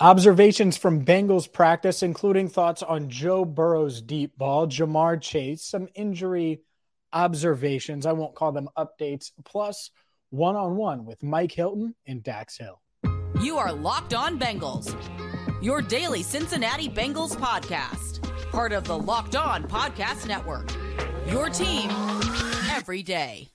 Observations from Bengals practice, including thoughts on Joe Burrow's deep ball, Ja'Marr Chase, some injury observations. I won't call them updates, plus one on one with Mike Hilton and Dax Hill. You are Locked On Bengals, your daily Cincinnati Bengals podcast, part of the Locked On Podcast Network. Your team every day.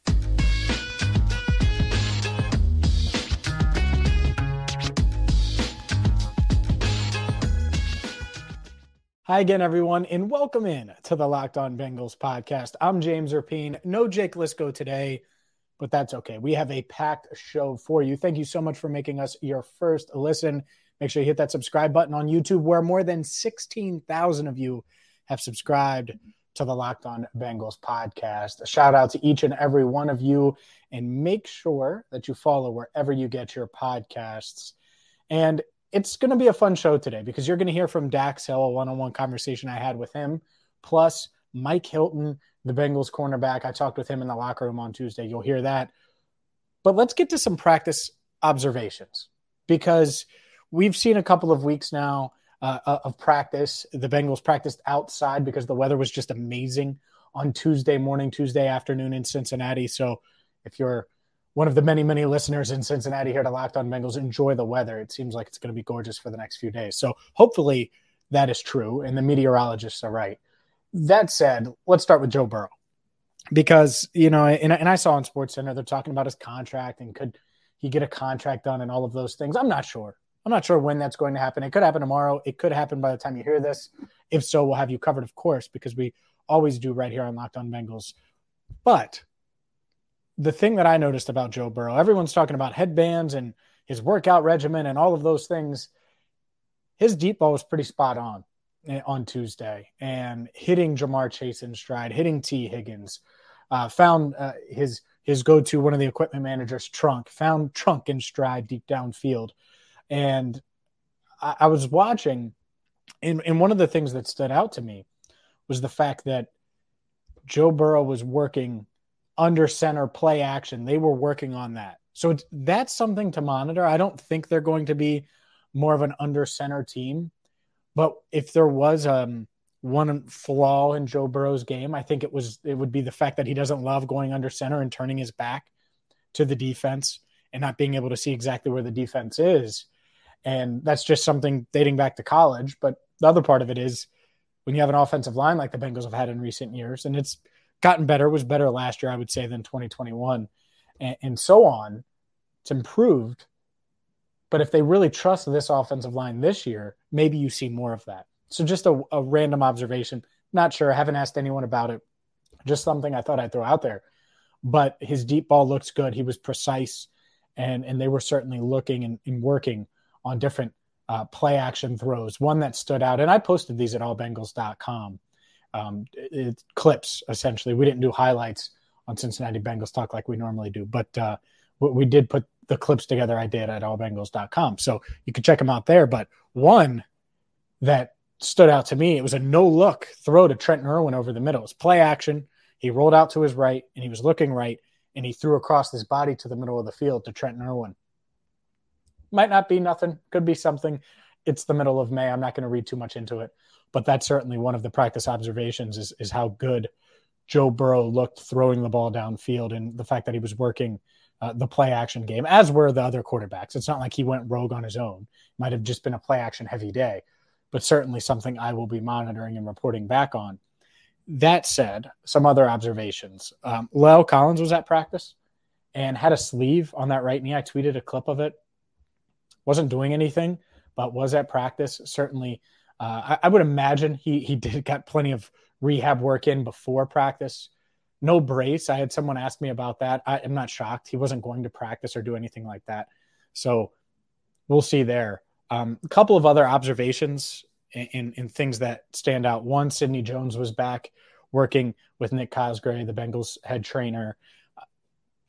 Hi again, everyone, and welcome in to the Locked On Bengals podcast. I'm James Rapien. No Jake Liskow today, but that's okay. We have a packed show for you. Thank you so much for making us your first listen. Make sure you hit that subscribe button on YouTube, where more than 16,000 of you have subscribed to the Locked On Bengals podcast. A shout out to each and every one of you, and make sure that you follow wherever you get your podcasts. And it's going to be a fun show today because you're going to hear from Dax Hill, a one on one conversation I had with him, plus Mike Hilton, the Bengals cornerback. I talked with him in the locker room on Tuesday. You'll hear that. But let's get to some practice observations because we've seen a couple of weeks now uh, of practice. The Bengals practiced outside because the weather was just amazing on Tuesday morning, Tuesday afternoon in Cincinnati. So if you're one of the many, many listeners in Cincinnati here to Locked On Bengals enjoy the weather. It seems like it's going to be gorgeous for the next few days. So hopefully that is true and the meteorologists are right. That said, let's start with Joe Burrow because, you know, and, and I saw on Sports Center, they're talking about his contract and could he get a contract done and all of those things. I'm not sure. I'm not sure when that's going to happen. It could happen tomorrow. It could happen by the time you hear this. If so, we'll have you covered, of course, because we always do right here on Locked On Bengals. But the thing that I noticed about Joe Burrow, everyone's talking about headbands and his workout regimen and all of those things. His deep ball was pretty spot on eh, on Tuesday and hitting Ja'Marr Chase in stride, hitting Tee Higgins, uh, found uh, his his go to one of the equipment managers trunk, found trunk in stride deep downfield, and I, I was watching, and, and one of the things that stood out to me was the fact that Joe Burrow was working under center play action. They were working on that. So that's something to monitor. I don't think they're going to be more of an under center team. But if there was um, one flaw in Joe Burrow's game, I think it was it would be the fact that he doesn't love going under center and turning his back to the defense and not being able to see exactly where the defense is. And that's just something dating back to college. But the other part of it is when you have an offensive line like the Bengals have had in recent years, and it's gotten better, was better last year, I would say, than 2021, and, and so on. It's improved. But if they really trust this offensive line this year, maybe you see more of that. So just a, a random observation. Not sure. I haven't asked anyone about it. Just something I thought I'd throw out there. But his deep ball looks good. He was precise, and and they were certainly looking and, and working on different uh, play action throws. One that stood out, and I posted these at allbengals.com um, it, clips essentially. We didn't do highlights on Cincinnati Bengals talk like we normally do, but uh, we did put the clips together. I did at allbengals.com, so you can check them out there. But one that stood out to me, it was a no look throw to Trent Irwin over the middle. It's play action. He rolled out to his right and he was looking right, and he threw across his body to the middle of the field to Trent Irwin. Might not be nothing, could be something. It's the middle of May. I'm not going to read too much into it but that's certainly one of the practice observations is, is how good Joe Burrow looked throwing the ball downfield and the fact that he was working uh, the play action game, as were the other quarterbacks. It's not like he went rogue on his own. Might have just been a play action heavy day, but certainly something I will be monitoring and reporting back on. That said, some other observations. Um, La'el Collins was at practice and had a sleeve on that right knee. I tweeted a clip of it. Wasn't doing anything, but was at practice. Certainly uh, I, I, would imagine he he did got plenty of rehab work in before practice. No brace. I had someone ask me about that. I, am not shocked. He wasn't going to practice or do anything like that. So we'll see there. Um, a couple of other observations and, things that stand out. One, Sidney Jones was back working with Nick Cosgray, the Bengals head trainer.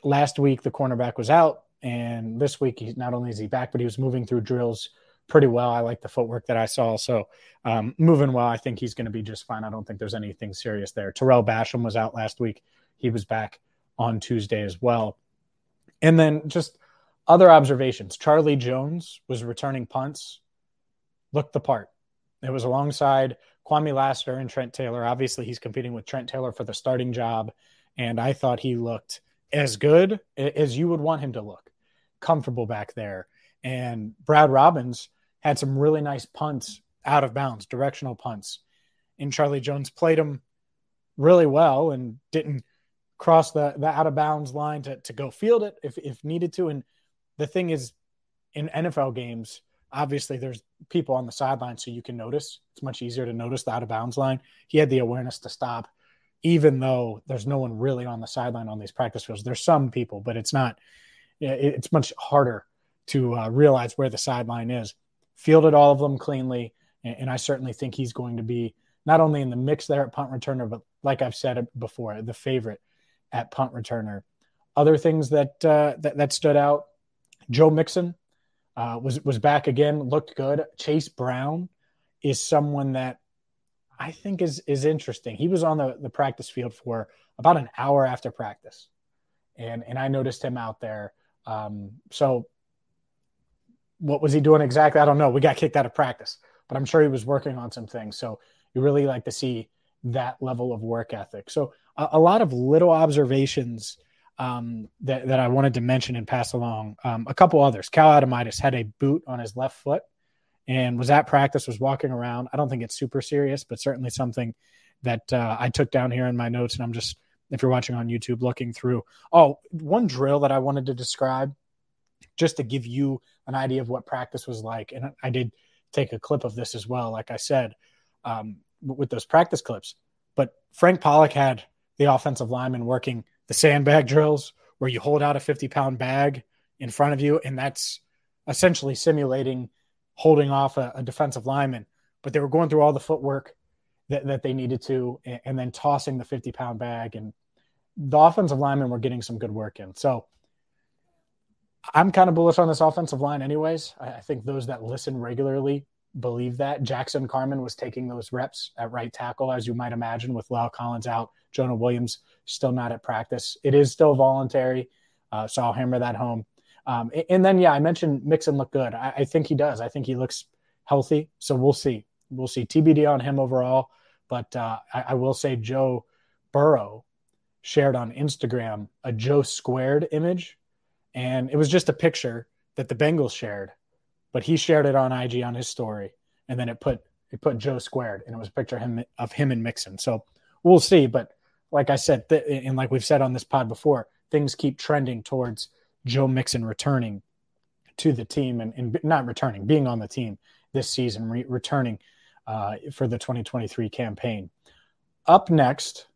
Last week, the cornerback was out, and this week, he, not only is he back, but he was moving through drills pretty well. I like the footwork that I saw. So um, moving well, I think he's going to be just fine. I don't think there's anything serious there. Tarell Basham was out last week. He was back on Tuesday as well. And then just other observations. Charlie Jones was returning punts, looked the part. It was alongside Kwamie Lassiter and Trent Taylor. Obviously, he's competing with Trent Taylor for the starting job. And I thought he looked as good as you would want him to look, comfortable back there. And Brad Robbins had some really nice punts out of bounds, directional punts. And Charlie Jones played them really well and didn't cross the, the out of bounds line to, to go field it if, if needed to. And the thing is, in NFL games, obviously there's people on the sideline so you can notice. It's much easier to notice the out of bounds line. He had the awareness to stop, even though there's no one really on the sideline on these practice fields. There's some people, but it's not, it's much harder to uh, realize where the sideline is. Fielded all of them cleanly. And, and I certainly think he's going to be not only in the mix there at punt returner, but like I've said before, the favorite at punt returner. Other things that uh, that, that stood out: Joe Mixon uh, was was back again, looked good. Chase Brown is someone that I think is is interesting. He was on the, the practice field for about an hour after practice, and and I noticed him out there. Um, so what was he doing exactly? I don't know. We got kicked out of practice, but I'm sure he was working on some things. So you really like to see that level of work ethic. So a, a lot of little observations um, that, that I wanted to mention and pass along. Um, a couple others. Cal Adomitis had a boot on his left foot and was at practice, was walking around. I don't think it's super serious, but certainly something that uh, I took down here in my notes. And I'm just, if you're watching on YouTube, looking through. Oh, one drill that I wanted to describe just to give you an idea of what practice was like. And I did take a clip of this as well, like I said, um, with those practice clips. But Frank Pollack had the offensive lineman working the sandbag drills where you hold out a 50 pound bag in front of you, and that's essentially simulating holding off a, a defensive lineman. But they were going through all the footwork that, that they needed to, and, and then tossing the 50 pound bag. And the offensive linemen were getting some good work in. So I'm kind of bullish on this offensive line, anyways. I, I think those that listen regularly believe that. Jackson Carman was taking those reps at right tackle, as you might imagine, with La'el Collins out, Jonah Williams still not at practice. It is still voluntary, uh, so I'll hammer that home. Um, and then, yeah, I mentioned Mixon look good. I, I, think he does. I think he looks healthy. So we'll see. We'll see. TBD on him overall. But uh, I, I will say Joe Burrow shared on Instagram a Joe squared image, and it was just a picture that the Bengals shared but he shared it on IG on his story, and then it put it put Joe squared, and it was a picture of him of him and Mixon. So we'll see. But like I said, th- and like we've said on this pod before, things keep trending towards Joe Mixon returning to the team and, and not returning, being on the team this season, re- returning uh, for the 2023 campaign. Up next,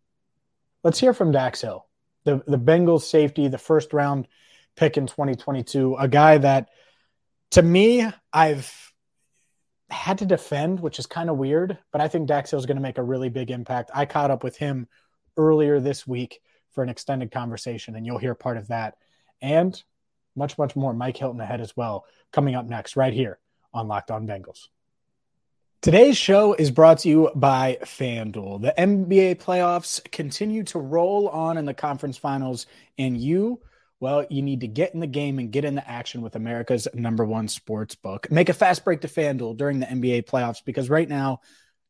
let's hear from Dax Hill, the the Bengals safety, the first round pick in 2022, a guy that to me, I've had to defend, which is kind of weird, but I think Dax Hill is going to make a really big impact. I caught up with him earlier this week for an extended conversation, and you'll hear part of that and much, much more. Mike Hilton ahead as well, coming up next, right here on Locked On Bengals. Today's show is brought to you by FanDuel. The NBA playoffs continue to roll on in the conference finals, and you well, you need to get in the game and get in the action with America's number one sports book. Make a fast break to FanDuel during the NBA playoffs because right now,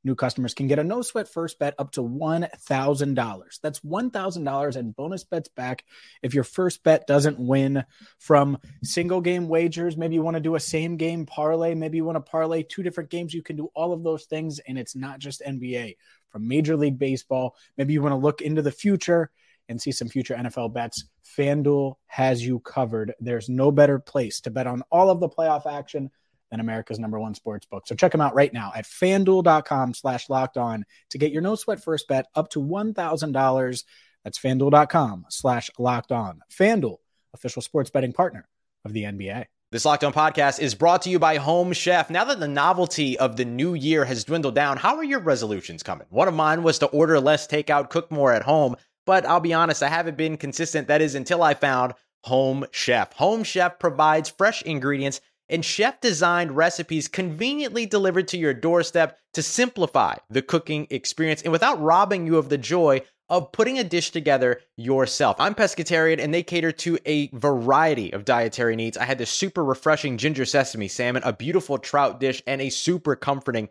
new customers can get a no sweat first bet up to $1,000. That's $1,000 and bonus bets back if your first bet doesn't win from single game wagers. Maybe you want to do a same game parlay. Maybe you want to parlay two different games. You can do all of those things, and it's not just NBA. From Major League Baseball, maybe you want to look into the future and see some future NFL bets, FanDuel has you covered. There's no better place to bet on all of the playoff action than America's number one sports book. So check them out right now at fanduel.com slash locked on to get your no sweat first bet up to $1,000. That's fanduel.com slash locked on. FanDuel, official sports betting partner of the NBA. This Locked On podcast is brought to you by Home Chef. Now that the novelty of the new year has dwindled down, how are your resolutions coming? One of mine was to order less takeout, cook more at home, but I'll be honest, I haven't been consistent. That is until I found Home Chef. Home Chef provides fresh ingredients and chef designed recipes conveniently delivered to your doorstep to simplify the cooking experience and without robbing you of the joy of putting a dish together yourself. I'm pescatarian and they cater to a variety of dietary needs. I had this super refreshing ginger sesame salmon, a beautiful trout dish, and a super comforting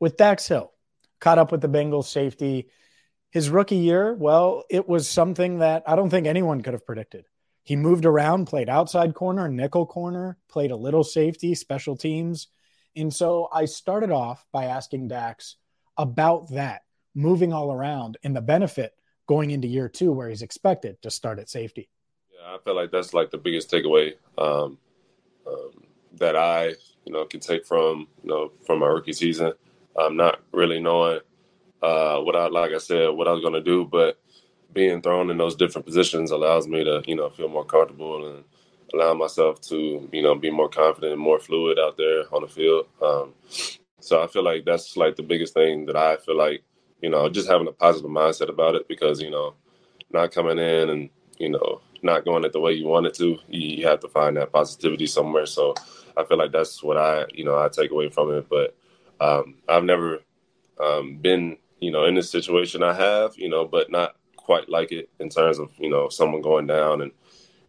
with Dax Hill. Caught up with the Bengals safety. His rookie year, well, it was something that I don't think anyone could have predicted. He moved around, played outside corner, nickel corner, played a little safety, special teams and so I started off by asking Dax about that, moving all around and the benefit going into year two where he's expected to start at safety. Yeah, I feel like that's like the biggest takeaway um, um, that I, you know, can take from, you know, from my rookie season. I'm not really knowing uh, what I, like I said, what I was going to do, but being thrown in those different positions allows me to, you know, feel more comfortable and allow myself to, you know, be more confident and more fluid out there on the field. Um, so I feel like that's like the biggest thing that I feel like, you know, just having a positive mindset about it because, you know, not coming in and, you know, not going it the way you want it to, you have to find that positivity somewhere. So I feel like that's what I, you know, I take away from it. But um, I've never um, been, you know, in this situation I have, you know, but not quite like it in terms of, you know, someone going down and,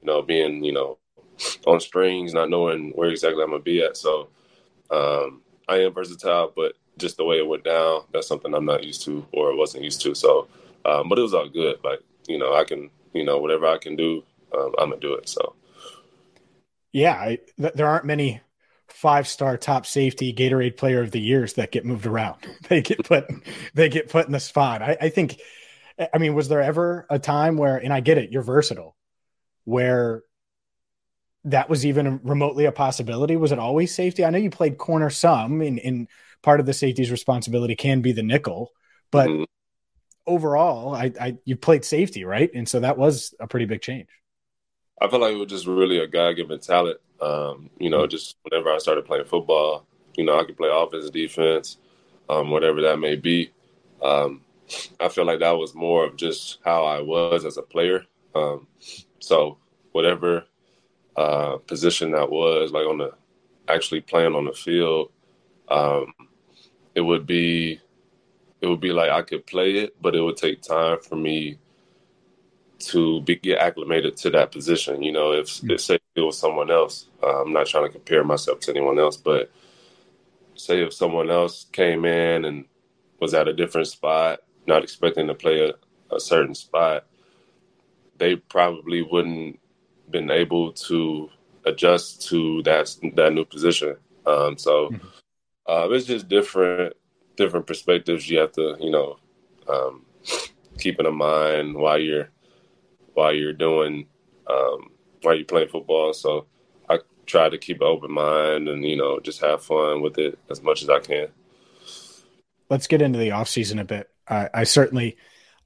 you know, being, you know, on strings, not knowing where exactly I'm gonna be at. So um, I am versatile, but just the way it went down, that's something I'm not used to or wasn't used to. So, um, but it was all good. Like you know, I can you know whatever I can do, um, I'm gonna do it. So yeah, I, th- there aren't many five star top safety Gatorade player of the years that get moved around. they get put they get put in the spot. I, I think. I mean, was there ever a time where, and I get it, you're versatile, where that was even remotely a possibility? Was it always safety? I know you played corner some, and in part of the safety's responsibility can be the nickel, but mm-hmm. overall, I, I you played safety, right? And so that was a pretty big change. I feel like it was just really a God given talent. Um, you know, just whenever I started playing football, you know, I could play offense, defense, um, whatever that may be. Um, I feel like that was more of just how I was as a player. Um, so whatever uh, position that was, like on the actually playing on the field, um, it would be it would be like I could play it, but it would take time for me to be, get acclimated to that position. You know, if, mm-hmm. if say it was someone else, uh, I'm not trying to compare myself to anyone else, but say if someone else came in and was at a different spot, not expecting to play a, a certain spot, they probably wouldn't been able to adjust to that that new position. Um, so mm-hmm. uh, it's just different different perspectives you have to you know um, keep in mind while you're while you're doing um, while you're playing football. So I try to keep an open mind and you know just have fun with it as much as I can. Let's get into the off season a bit. I, I certainly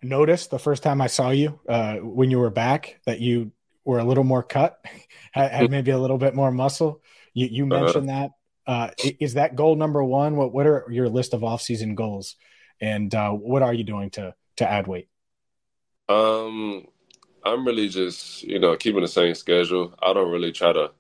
noticed the first time I saw you uh, when you were back that you were a little more cut, had, maybe a little bit more muscle. You, you uh-huh. mentioned uh-huh. that. Uh, is that goal number one? What What are your list of off season goals, and uh, what are you doing to to add weight? Um, I'm really just you know keeping the same schedule. I don't really try to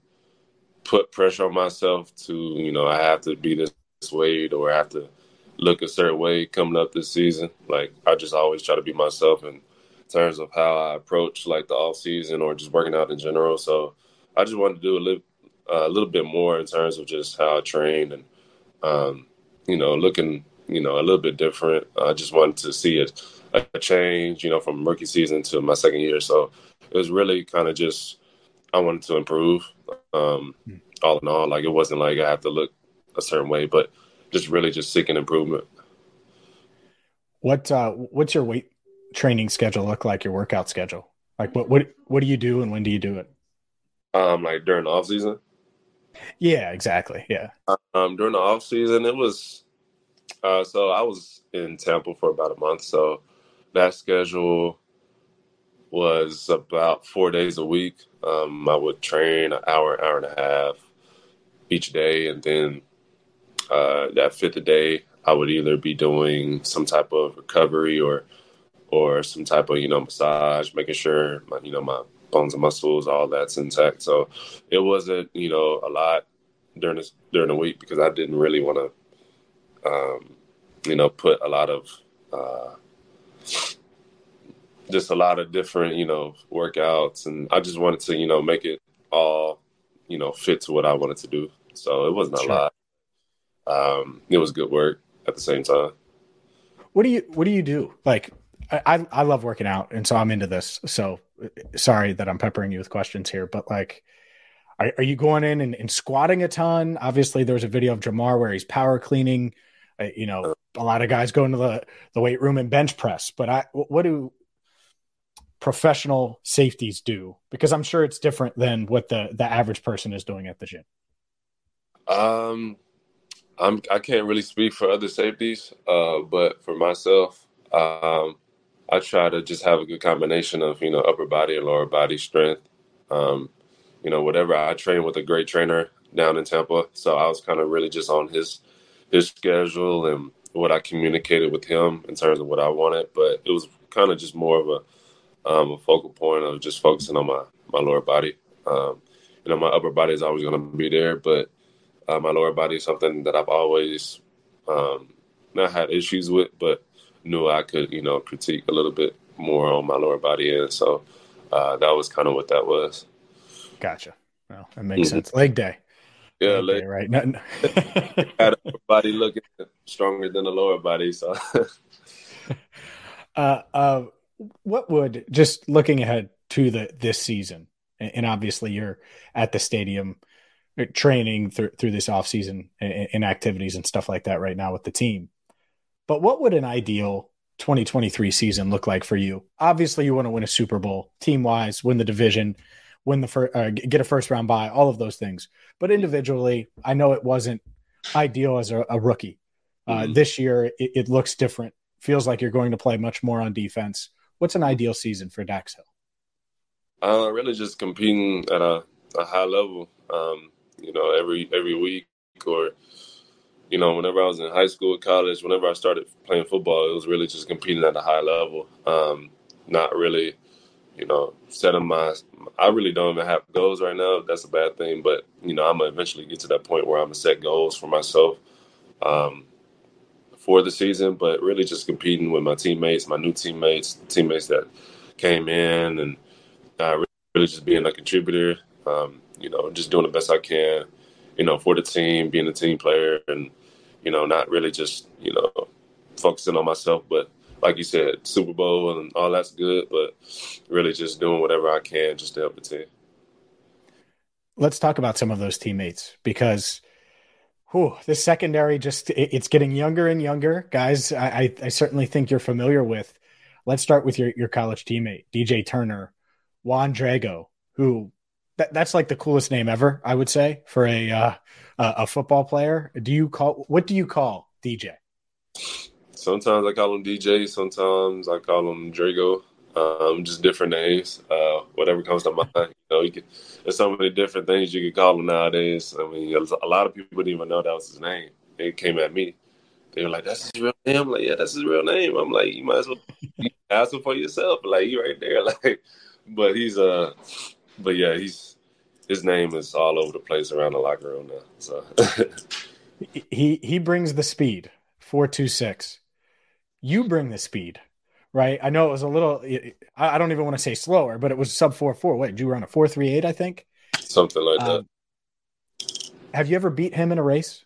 put pressure on myself to you know I have to be this weight or I have to look a certain way coming up this season. Like I just always try to be myself in terms of how I approach like the off season or just working out in general. So I just wanted to do a little, uh, a little bit more in terms of just how I train and, um, you know, looking, you know, a little bit different. I just wanted to see it, a change, you know, from rookie season to my second year. So it was really kind of just, I wanted to improve. Um, all in all, like it wasn't like I have to look a certain way, but just really just seeking improvement. What uh, what's your weight training schedule look like? Your workout schedule? Like what what what do you do and when do you do it? Um, like during the off season. Yeah, exactly. Yeah. Um, during the off season, it was. Uh, so I was in Tampa for about a month, so that schedule was about four days a week. Um, I would train an hour, hour and a half each day, and then uh, that fifth day, I would either be doing some type of recovery or or some type of you know massage, making sure my you know my bones and muscles, all that's intact. So it wasn't you know a lot during this during the week because I didn't really want to um, you know put a lot of uh, just a lot of different you know workouts, and I just wanted to you know make it all you know fit to what I wanted to do. So it wasn't a sure. lot. Um, it was good work at the same time. What do you What do you do? Like, I I love working out, and so I'm into this. So sorry that I'm peppering you with questions here, but like. Are, are you going in and, and, squatting a ton? Obviously, there's a video of Ja'Marr where he's power cleaning. Uh, you know, a lot of guys go into the, the weight room and bench press. But I, what do professional safeties do? Because I'm sure it's different than what the the average person is doing at the gym. Um, I'm I can't really speak for other safeties, uh, but for myself, um, I try to just have a good combination of you know upper body and lower body strength. Um, you know, whatever I train with a great trainer down in Tampa, so I was kind of really just on his his schedule and what I communicated with him in terms of what I wanted. But it was kind of just more of a um, a focal point of just focusing on my my lower body. Um, you know, my upper body is always going to be there, but uh, my lower body is something that I've always um, not had issues with, but knew I could, you know, critique a little bit more on my lower body and So uh, that was kind of what that was. Gotcha. Well, that makes mm-hmm. sense. Leg day. Yeah, leg, leg day, right. Nothing. body looking stronger than the lower body. So, uh, uh, what would just looking ahead to the this season, and obviously you're at the stadium uh, training through through this off season in activities and stuff like that right now with the team. But what would an ideal 2023 season look like for you? Obviously, you want to win a Super Bowl team wise, win the division, win the first, uh, get a first round bye, all of those things. But individually, I know it wasn't ideal as a, a rookie. Uh, mm-hmm. This year, it, it, looks different. Feels like you're going to play much more on defense. What's an ideal season for Dax Hill? Uh, really, just competing at a, a high level. Um, you know, every every week or you know, whenever I was in high school, college, whenever I started playing football, it was really just competing at a high level. Um, not really, you know, setting my. I really don't even have goals right now. That's a bad thing, but you know, I'm gonna eventually get to that point where I'm gonna set goals for myself um, for the season. But really, just competing with my teammates, my new teammates, teammates that came in, and uh, really just being a contributor. Um, you know, just doing the best I can, you know, for the team, being a team player, and you know, not really just you know focusing on myself, but like you said, Super Bowl and all that's good, but really just doing whatever I can just to help the team. Let's talk about some of those teammates because whew, this secondary just it's getting younger and younger. Guys, I, I certainly think you're familiar with. Let's start with your, your college teammate, DJ Turner, Juan Drago, who that, that's like the coolest name ever, I would say, for a uh, a football player. Do you call what do you call DJ? Sometimes I call him DJ. Sometimes I call him Drago. Um, just different names. Uh, whatever comes to mind. You know, you can, there's so many different things you can call him nowadays. I mean, a lot of people didn't even know that was his name. It came at me. They were like, "That's his real name." I'm like, "Yeah, that's his real name." I'm like, "You might as well ask him for yourself." Like, you right there. Like, but he's uh, but yeah, he's his name is all over the place around the locker room now. So he he brings the speed four two six. You bring the speed, right? I know it was a little. I don't even want to say slower, but it was sub four four. Wait, you run a four three eight? I think something like um, that. Have you ever beat him in a race?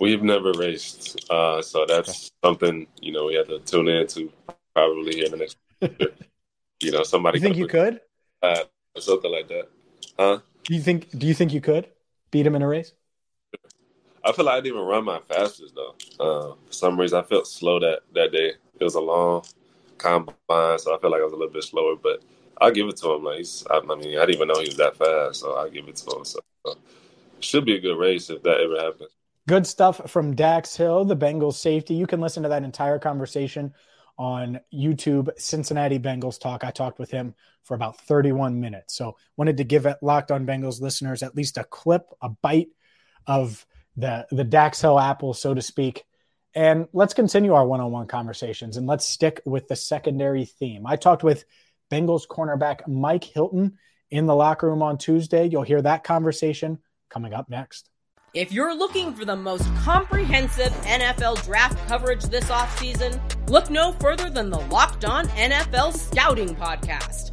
We've never raced, uh, so that's okay. something you know we have to tune in to probably here in the next. you know, somebody. You think you could? Uh, something like that. Huh? Do you think? Do you think you could? beat him in a race? I feel like I didn't even run my fastest though. Uh, for some reason, I felt slow that that day. It was a long combine, so I felt like I was a little bit slower. But I'll give it to him. Like I, I mean, I didn't even know he was that fast, so I'll give it to him. So should be a good race if that ever happens. Good stuff from Dax Hill, the Bengals safety. You can listen to that entire conversation on YouTube, Cincinnati Bengals Talk. I talked with him for about 31 minutes. So wanted to give Locked on Bengals listeners at least a clip, a bite of the the Dax Hill apple, so to speak. And let's continue our one-on-one conversations and let's stick with the secondary theme. I talked with Bengals cornerback Mike Hilton in the locker room on Tuesday. You'll hear that conversation coming up next. If you're looking for the most comprehensive NFL draft coverage this offseason, look no further than the Locked On NFL Scouting Podcast.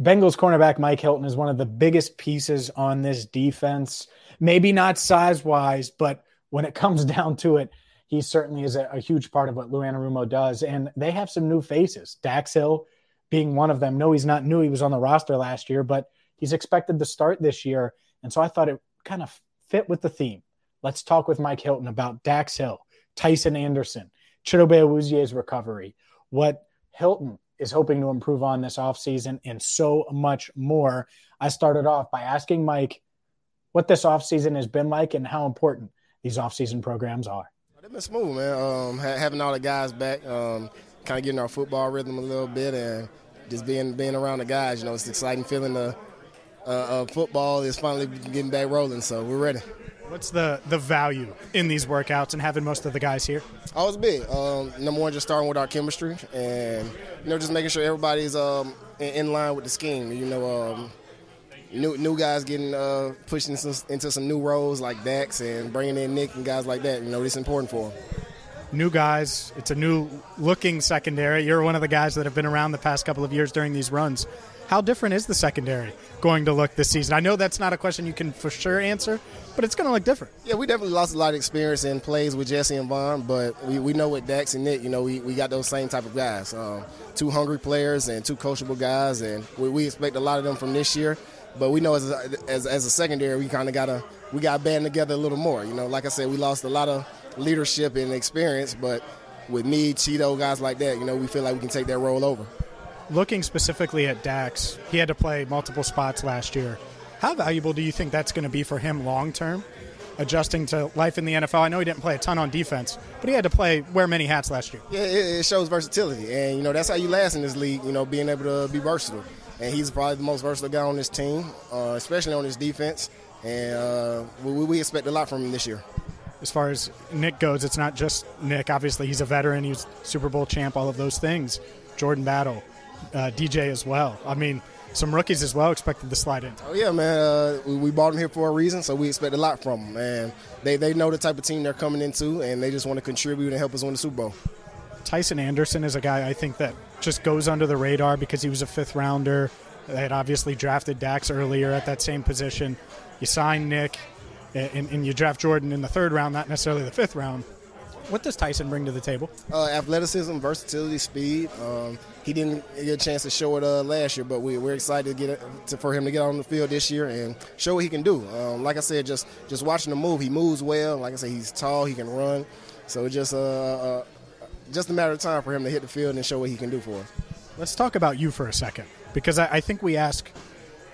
Bengals cornerback Mike Hilton is one of the biggest pieces on this defense. Maybe not size wise, but when it comes down to it, he certainly is a, a huge part of what Lou Anarumo does. And they have some new faces. Dax Hill being one of them. No, he's not new. He was on the roster last year, but he's expected to start this year. And so I thought it kind of fit with the theme. Let's talk with Mike Hilton about Dax Hill, Tycen Anderson, Chidobe Awuzie's recovery, what Hilton is hoping to improve on this offseason, and so much more. I started off by asking Mike what this offseason has been like and how important these offseason programs are. They've been smooth, man. Um, having all the guys back, um, kind of getting our football rhythm a little bit, and just being being around the guys. You know, it's exciting feeling the uh, uh, football is finally getting back rolling. So we're ready. What's the the value in these workouts and having most of the guys here? Oh, it's big. Um, number one, just starting with our chemistry, and you know, just making sure everybody's um, in, in, line with the scheme. You know, um, new new guys getting uh, pushed into some, into some new roles like Dax and bringing in Nick and guys like that. You know, it's important for them new guys. It's a new looking secondary. You're one of the guys that have been around the past couple of years during these runs. How different is the secondary going to look this season? I know that's not a question you can for sure answer, but it's going to look different. Yeah, we definitely lost a lot of experience in plays with Jessie and Vonn, but we, we know with Dax and Nick, you know, we, we got those same type of guys. Um, two hungry players and two coachable guys, and we, we expect a lot of them from this year. But we know as a, as, as a secondary, we kind of got to we got to band together a little more. You know, like I said, we lost a lot of leadership and experience, but with me, Cheeto, guys like that, you know, we feel like we can take that role over. Looking specifically at Dax, he had to play multiple spots last year. How valuable do you think that's going to be for him long term, adjusting to life in the NFL? I know he didn't play a ton on defense, but he had to play wear many hats last year. Yeah, it, it shows versatility, and you know that's how you last in this league. You know, being able to be versatile, and he's probably the most versatile guy on this team, uh, especially on his defense. And uh, we, we expect a lot from him this year as far as Nick goes, it's not just Nick. Obviously, he's a veteran. He's Super Bowl champ, all of those things. Jordan Battle, uh, DJ as well. I mean, some rookies as well expected to slide in. Oh yeah, man. Uh, we, we, bought them here for a reason, so we expect a lot from them. And they they know the type of team they're coming into, and they just want to contribute and help us win the Super Bowl. Tycen Anderson is a guy I think that just goes under the radar because he was a fifth rounder. They had obviously drafted Dax earlier at that same position. You sign Nick and, and, you draft Jordan in the third round, not necessarily the fifth round. What does Tycen bring to the table? Uh, athleticism, versatility, speed. Um, he didn't get a chance to show it uh, last year, but we, are excited to get it, to, for him to get on the field this year and show what he can do. Um, like I said, just just watching him move, he moves well. Like I said, he's tall, he can run. So it's just uh, uh, just a matter of time for him to hit the field and show what he can do for us. Let's talk about you for a second, because I, I think we ask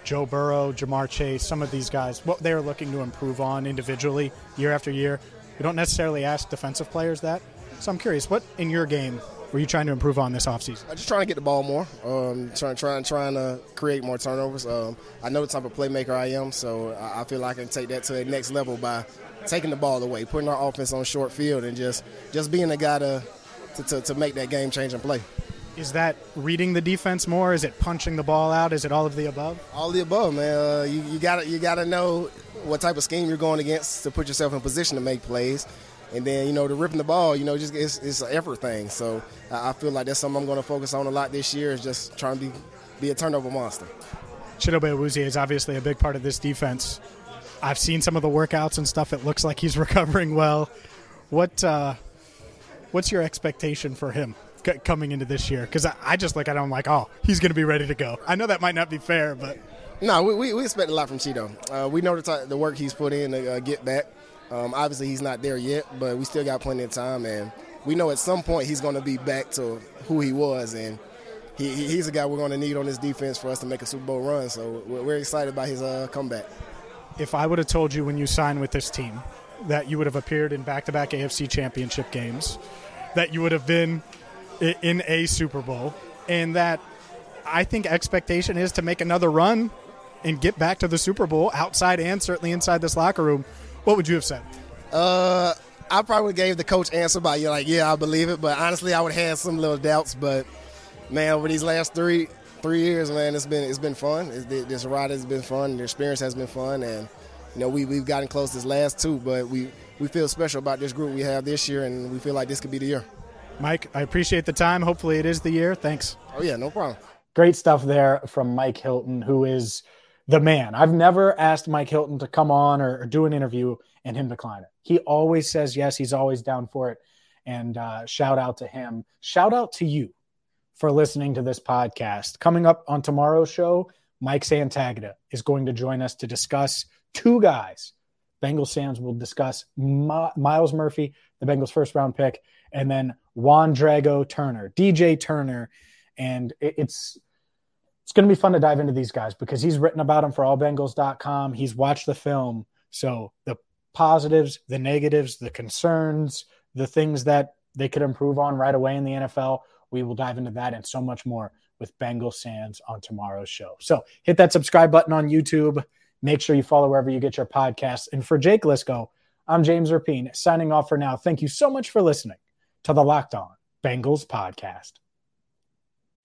Joe Burrow, Ja'Marr Chase, some of these guys, what they're looking to improve on individually year after year. We don't necessarily ask defensive players that. So I'm curious, what in your game were you trying to improve on this offseason? I'm just trying to get the ball more, um, trying, trying, trying to create more turnovers. Um, I know the type of playmaker I am, so I feel like I can take that to the next level by taking the ball away, putting our offense on short field, and just just being the guy to, to, to, to make that game changing play. Is that reading the defense more? Is it punching the ball out? Is it all of the above? All of the above, man. Uh, you, you got to you got to know what type of scheme you're going against to put yourself in position to make plays. And then, you know, the ripping the ball, you know, just it's, it's an effort thing. So I feel like that's something I'm going to focus on a lot this year is just trying to be, be a turnover monster. Chidobe Awuzie is obviously a big part of this defense. I've seen some of the workouts and stuff. It looks like he's recovering well. What uh, what's your expectation for him coming into this year? Because I, I, just look at him like, oh, he's going to be ready to go. I know that might not be fair, but no, we, we, we expect a lot from Cheeto. Uh, we know the, the work he's put in to uh, get back. Um, obviously, he's not there yet, but we still got plenty of time, and we know at some point he's going to be back to who he was, and he, he's a guy we're going to need on this defense for us to make a Super Bowl run. So we're, we're excited about his uh, comeback. If I would have told you when you signed with this team that you would have appeared in back-to-back AFC Championship games, that you would have been in a Super Bowl, and that I think expectation is to make another run and get back to the Super Bowl outside and certainly inside this locker room, what would you have said? Uh, I probably gave the coach answer by you like, yeah, I believe it. But honestly, I would have had some little doubts. But man, over these last three three years, man, it's been it's been fun. It's, this ride has been fun. The experience has been fun, and you know we we've gotten close this last two, but we we feel special about this group we have this year, and we feel like this could be the year. Mike, I appreciate the time. Hopefully, it is the year. Thanks. Oh yeah, no problem. Great stuff there from Mike Hilton, who is the man. I've never asked Mike Hilton to come on or, or, do an interview and him decline it. He always says yes. He's always down for it. And uh, shout out to him. Shout out to you for listening to this podcast. Coming up on tomorrow's show, Mike Santagata is going to join us to discuss two guys. Bengals Sam's will discuss Myles Murphy, the Bengals first round pick, and then Juan Drago Turner, DJ Turner. And it's it's going to be fun to dive into these guys because he's written about them for allbengals.com. He's watched the film. So the positives, the negatives, the concerns, the things that they could improve on right away in the NFL, we will dive into that and so much more with Bengal Sands on tomorrow's show. So hit that subscribe button on YouTube. Make sure you follow wherever you get your podcasts. And for Jake Liskow, I'm James Rapien signing off for now. Thank you so much for listening to the Locked On Bengals podcast.